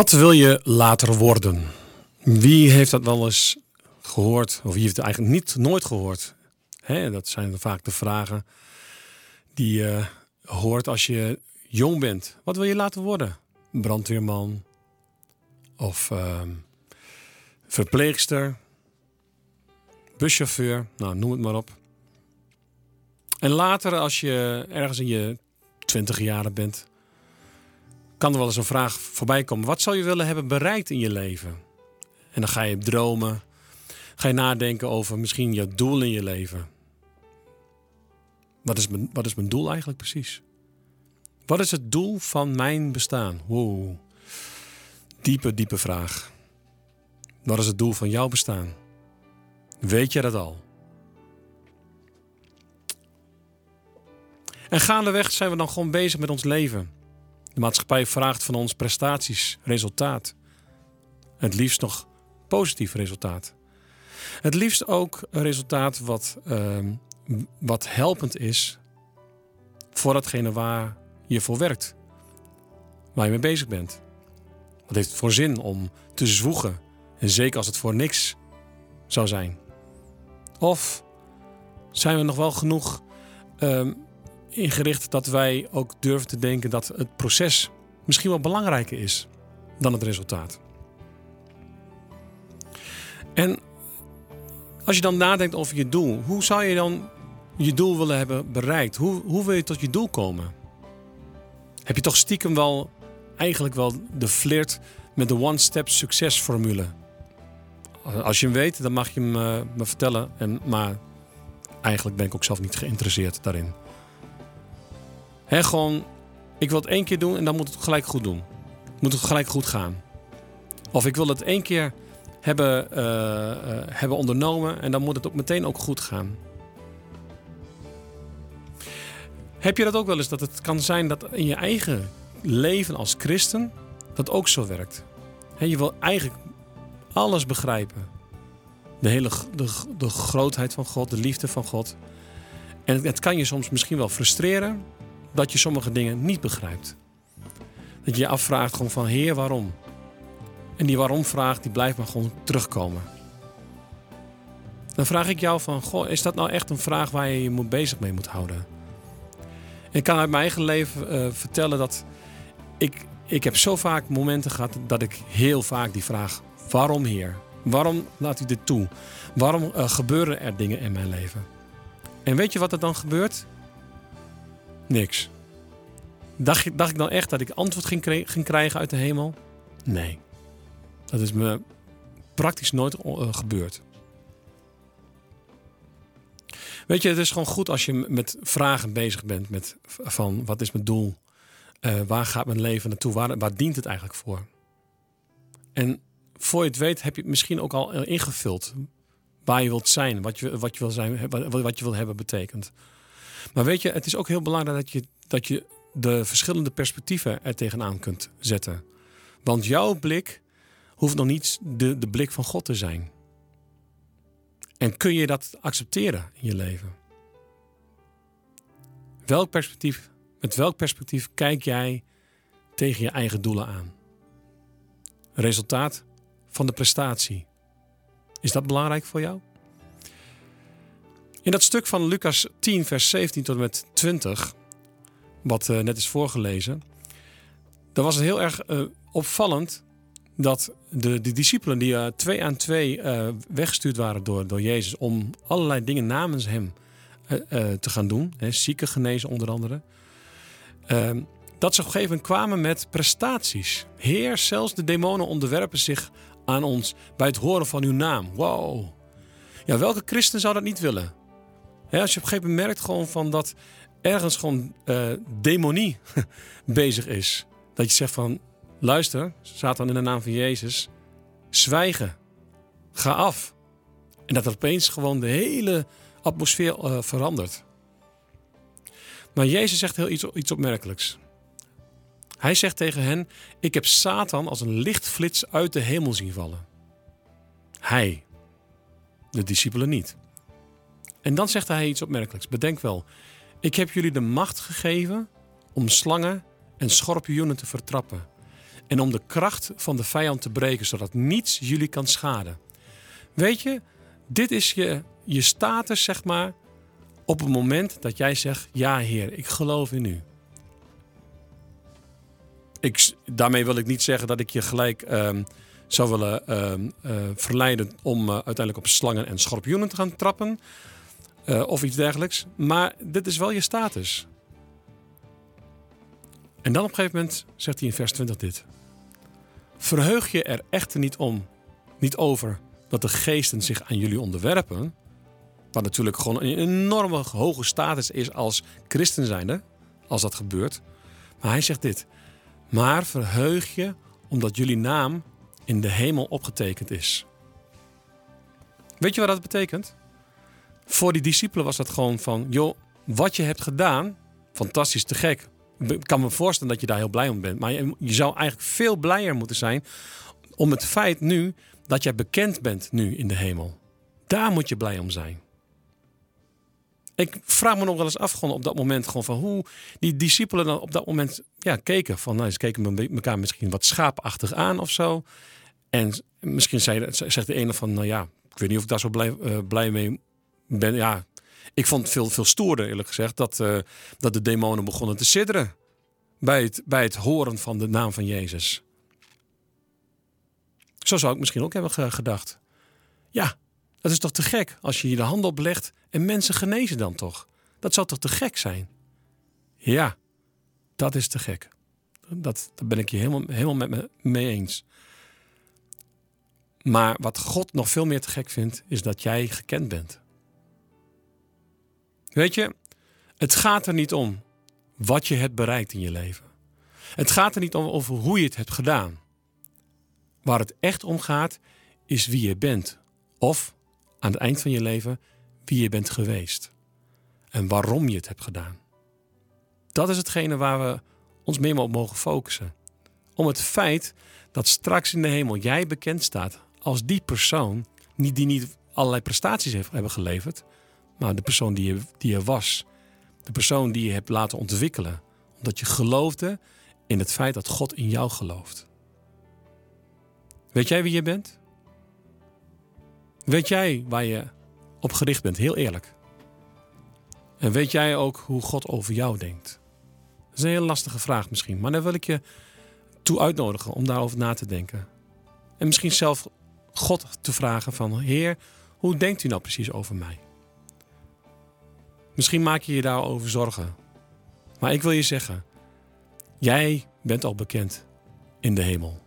Wat wil je later worden? Wie heeft dat wel eens gehoord? Of wie heeft het eigenlijk niet nooit gehoord? Hè, dat zijn vaak de vragen die je hoort als je jong bent. Wat wil je later worden? Brandweerman of uh, verpleegster, buschauffeur, nou noem het maar op. En later, als je ergens in je twintig jaren bent, kan er wel eens een vraag voorbij komen. Wat zou je willen hebben bereikt in je leven? En dan ga je dromen. Ga je nadenken over misschien je doel in je leven. Wat is mijn, wat is mijn doel eigenlijk precies? Wat is het doel van mijn bestaan? Wow. Diepe, diepe vraag. Wat is het doel van jouw bestaan? Weet je dat al? En gaandeweg zijn we dan gewoon bezig met ons leven. De maatschappij vraagt van ons prestaties, resultaat. Het liefst nog positief resultaat. Het liefst ook een resultaat wat, uh, wat helpend is voor datgene waar je voor werkt. Waar je mee bezig bent. Wat heeft het voor zin om te zwoegen? En zeker als het voor niks zou zijn. Of zijn we nog wel genoeg uh, ingericht dat wij ook durven te denken dat het proces misschien wel belangrijker is dan het resultaat. En als je dan nadenkt over je doel, hoe zou je dan je doel willen hebben bereikt? Hoe, hoe wil je tot je doel komen? Heb je toch stiekem wel eigenlijk wel de flirt met de one-step succesformule? Als je hem weet, dan mag je hem uh, me vertellen. En, maar eigenlijk ben ik ook zelf niet geïnteresseerd daarin. He, gewoon, ik wil het één keer doen en dan moet het gelijk goed doen. Moet het gelijk goed gaan. Of ik wil het één keer hebben, uh, uh, hebben ondernomen en dan moet het ook meteen ook goed gaan. Heb je dat ook wel eens dat het kan zijn dat in je eigen leven als christen dat ook zo werkt? Je wil eigenlijk alles begrijpen. De hele de, de grootheid van God, de liefde van God. En het kan je soms misschien wel frustreren dat je sommige dingen niet begrijpt. Dat je je afvraagt gewoon van Heer, waarom? En die waarom-vraag die blijft maar gewoon terugkomen. Dan vraag ik jou van, goh, is dat nou echt een vraag waar je je bezig mee moet houden? Ik kan uit mijn eigen leven uh, vertellen dat ik, ik heb zo vaak momenten gehad dat ik heel vaak die vraag, waarom Heer? Waarom laat u dit toe? Waarom uh, gebeuren er dingen in mijn leven? En weet je wat er dan gebeurt? Niks. Dacht, dacht ik dan echt dat ik antwoord ging, krijgen uit de hemel? Nee. Dat is me praktisch nooit uh, gebeurd. Weet je, het is gewoon goed als je met vragen bezig bent. Met van wat is mijn doel? Uh, waar gaat mijn leven naartoe? Waar, dient het eigenlijk voor? En voor je het weet heb je het misschien ook al ingevuld. Waar je wilt zijn, wat je, wat je, wil, zijn, wat je wil hebben betekent. Maar weet je, het is ook heel belangrijk dat je, dat je de verschillende perspectieven er tegenaan kunt zetten. Want jouw blik hoeft nog niet de, de blik van God te zijn. En kun je dat accepteren in je leven? Welk perspectief, met welk perspectief kijk jij tegen je eigen doelen aan? Resultaat van de prestatie. Is dat belangrijk voor jou? In dat stuk van Lucas 10, vers 17 tot en met 20, wat uh, net is voorgelezen, daar was het heel erg uh, opvallend dat de, de discipelen die uh, twee aan twee weggestuurd waren door, door Jezus om allerlei dingen namens hem te gaan doen, hè, zieken genezen onder andere, ehm, dat ze op een gegeven moment kwamen met prestaties. Heer, zelfs de demonen onderwerpen zich aan ons bij het horen van uw naam. Wow. Ja, welke christen zou dat niet willen? Als je op een gegeven moment merkt gewoon van dat ergens gewoon uh, demonie bezig is. Dat je zegt van, luister, Satan in de naam van Jezus, zwijgen, ga af. En dat opeens gewoon de hele atmosfeer uh, verandert. Maar Jezus zegt heel iets, iets opmerkelijks. Hij zegt tegen hen: Ik heb Satan als een lichtflits uit de hemel zien vallen. Hij, de discipelen niet. En dan zegt hij iets opmerkelijks. Bedenk wel, ik heb jullie de macht gegeven om slangen en schorpioenen te vertrappen. en om de kracht van de vijand te breken, zodat niets jullie kan schaden. Weet je, dit is je, je status, zeg maar, op het moment dat jij zegt: Ja, Heer, ik geloof in u. Ik, daarmee wil ik niet zeggen dat ik je gelijk um, zou willen um, uh, verleiden om uh, uiteindelijk op slangen en schorpioenen te gaan trappen. Uh, of iets dergelijks. Maar dit is wel je status. En dan op een gegeven moment zegt hij in vers 20 dit. Verheug je er echter niet om, niet over dat de geesten zich aan jullie onderwerpen. Wat natuurlijk gewoon een enorme hoge status is als christen zijnde, als dat gebeurt. Maar hij zegt dit. Maar verheug je omdat jullie naam in de hemel opgetekend is. Weet je wat dat betekent? Voor die discipelen was dat gewoon van, joh, wat je hebt gedaan, fantastisch te gek. Ik kan me voorstellen dat je daar heel blij om bent. Maar je, zou eigenlijk veel blijer moeten zijn om het feit nu dat jij bekend bent nu in de hemel. Daar moet je blij om zijn. Ik vraag me nog wel eens af gewoon op dat moment gewoon van hoe die discipelen dan op dat moment ja, keken. Van, nou, ze keken elkaar misschien wat schaapachtig aan of zo. En misschien zei, zegt de ene van, nou ja, ik weet niet of ik daar zo blij, uh, blij mee ben. Ja, ik vond het veel, veel stoerder eerlijk gezegd dat, uh, dat de demonen begonnen te sidderen. Bij het, bij het horen van de naam van Jezus. Zo zou ik misschien ook hebben gedacht. Ja, dat is toch te gek als je je de hand oplegt en mensen genezen dan toch? Dat zou toch te gek zijn? Ja, dat is te gek. Dat, daar ben ik je helemaal, helemaal met me mee eens. Maar wat God nog veel meer te gek vindt, is dat jij gekend bent. Weet je, het gaat er niet om wat je hebt bereikt in je leven. Het gaat er niet om over hoe je het hebt gedaan. Waar het echt om gaat, is wie je bent. Of aan het eind van je leven wie je bent geweest. En waarom je het hebt gedaan. Dat is hetgene waar we ons meer op mogen focussen. Om het feit dat straks in de hemel jij bekend staat als die persoon die niet allerlei prestaties heeft, hebben geleverd, maar de persoon die je, die was. De persoon die je hebt laten ontwikkelen. Omdat je geloofde in het feit dat God in jou gelooft. Weet jij wie je bent? Weet jij waar je op gericht bent, heel eerlijk? En weet jij ook hoe God over jou denkt? Dat is een heel lastige vraag misschien, maar daar wil ik je toe uitnodigen om daarover na te denken. En misschien zelf God te vragen van, Heer, hoe denkt u nou precies over mij? Misschien maak je je daarover zorgen. Maar ik wil je zeggen, jij bent al bekend in de hemel.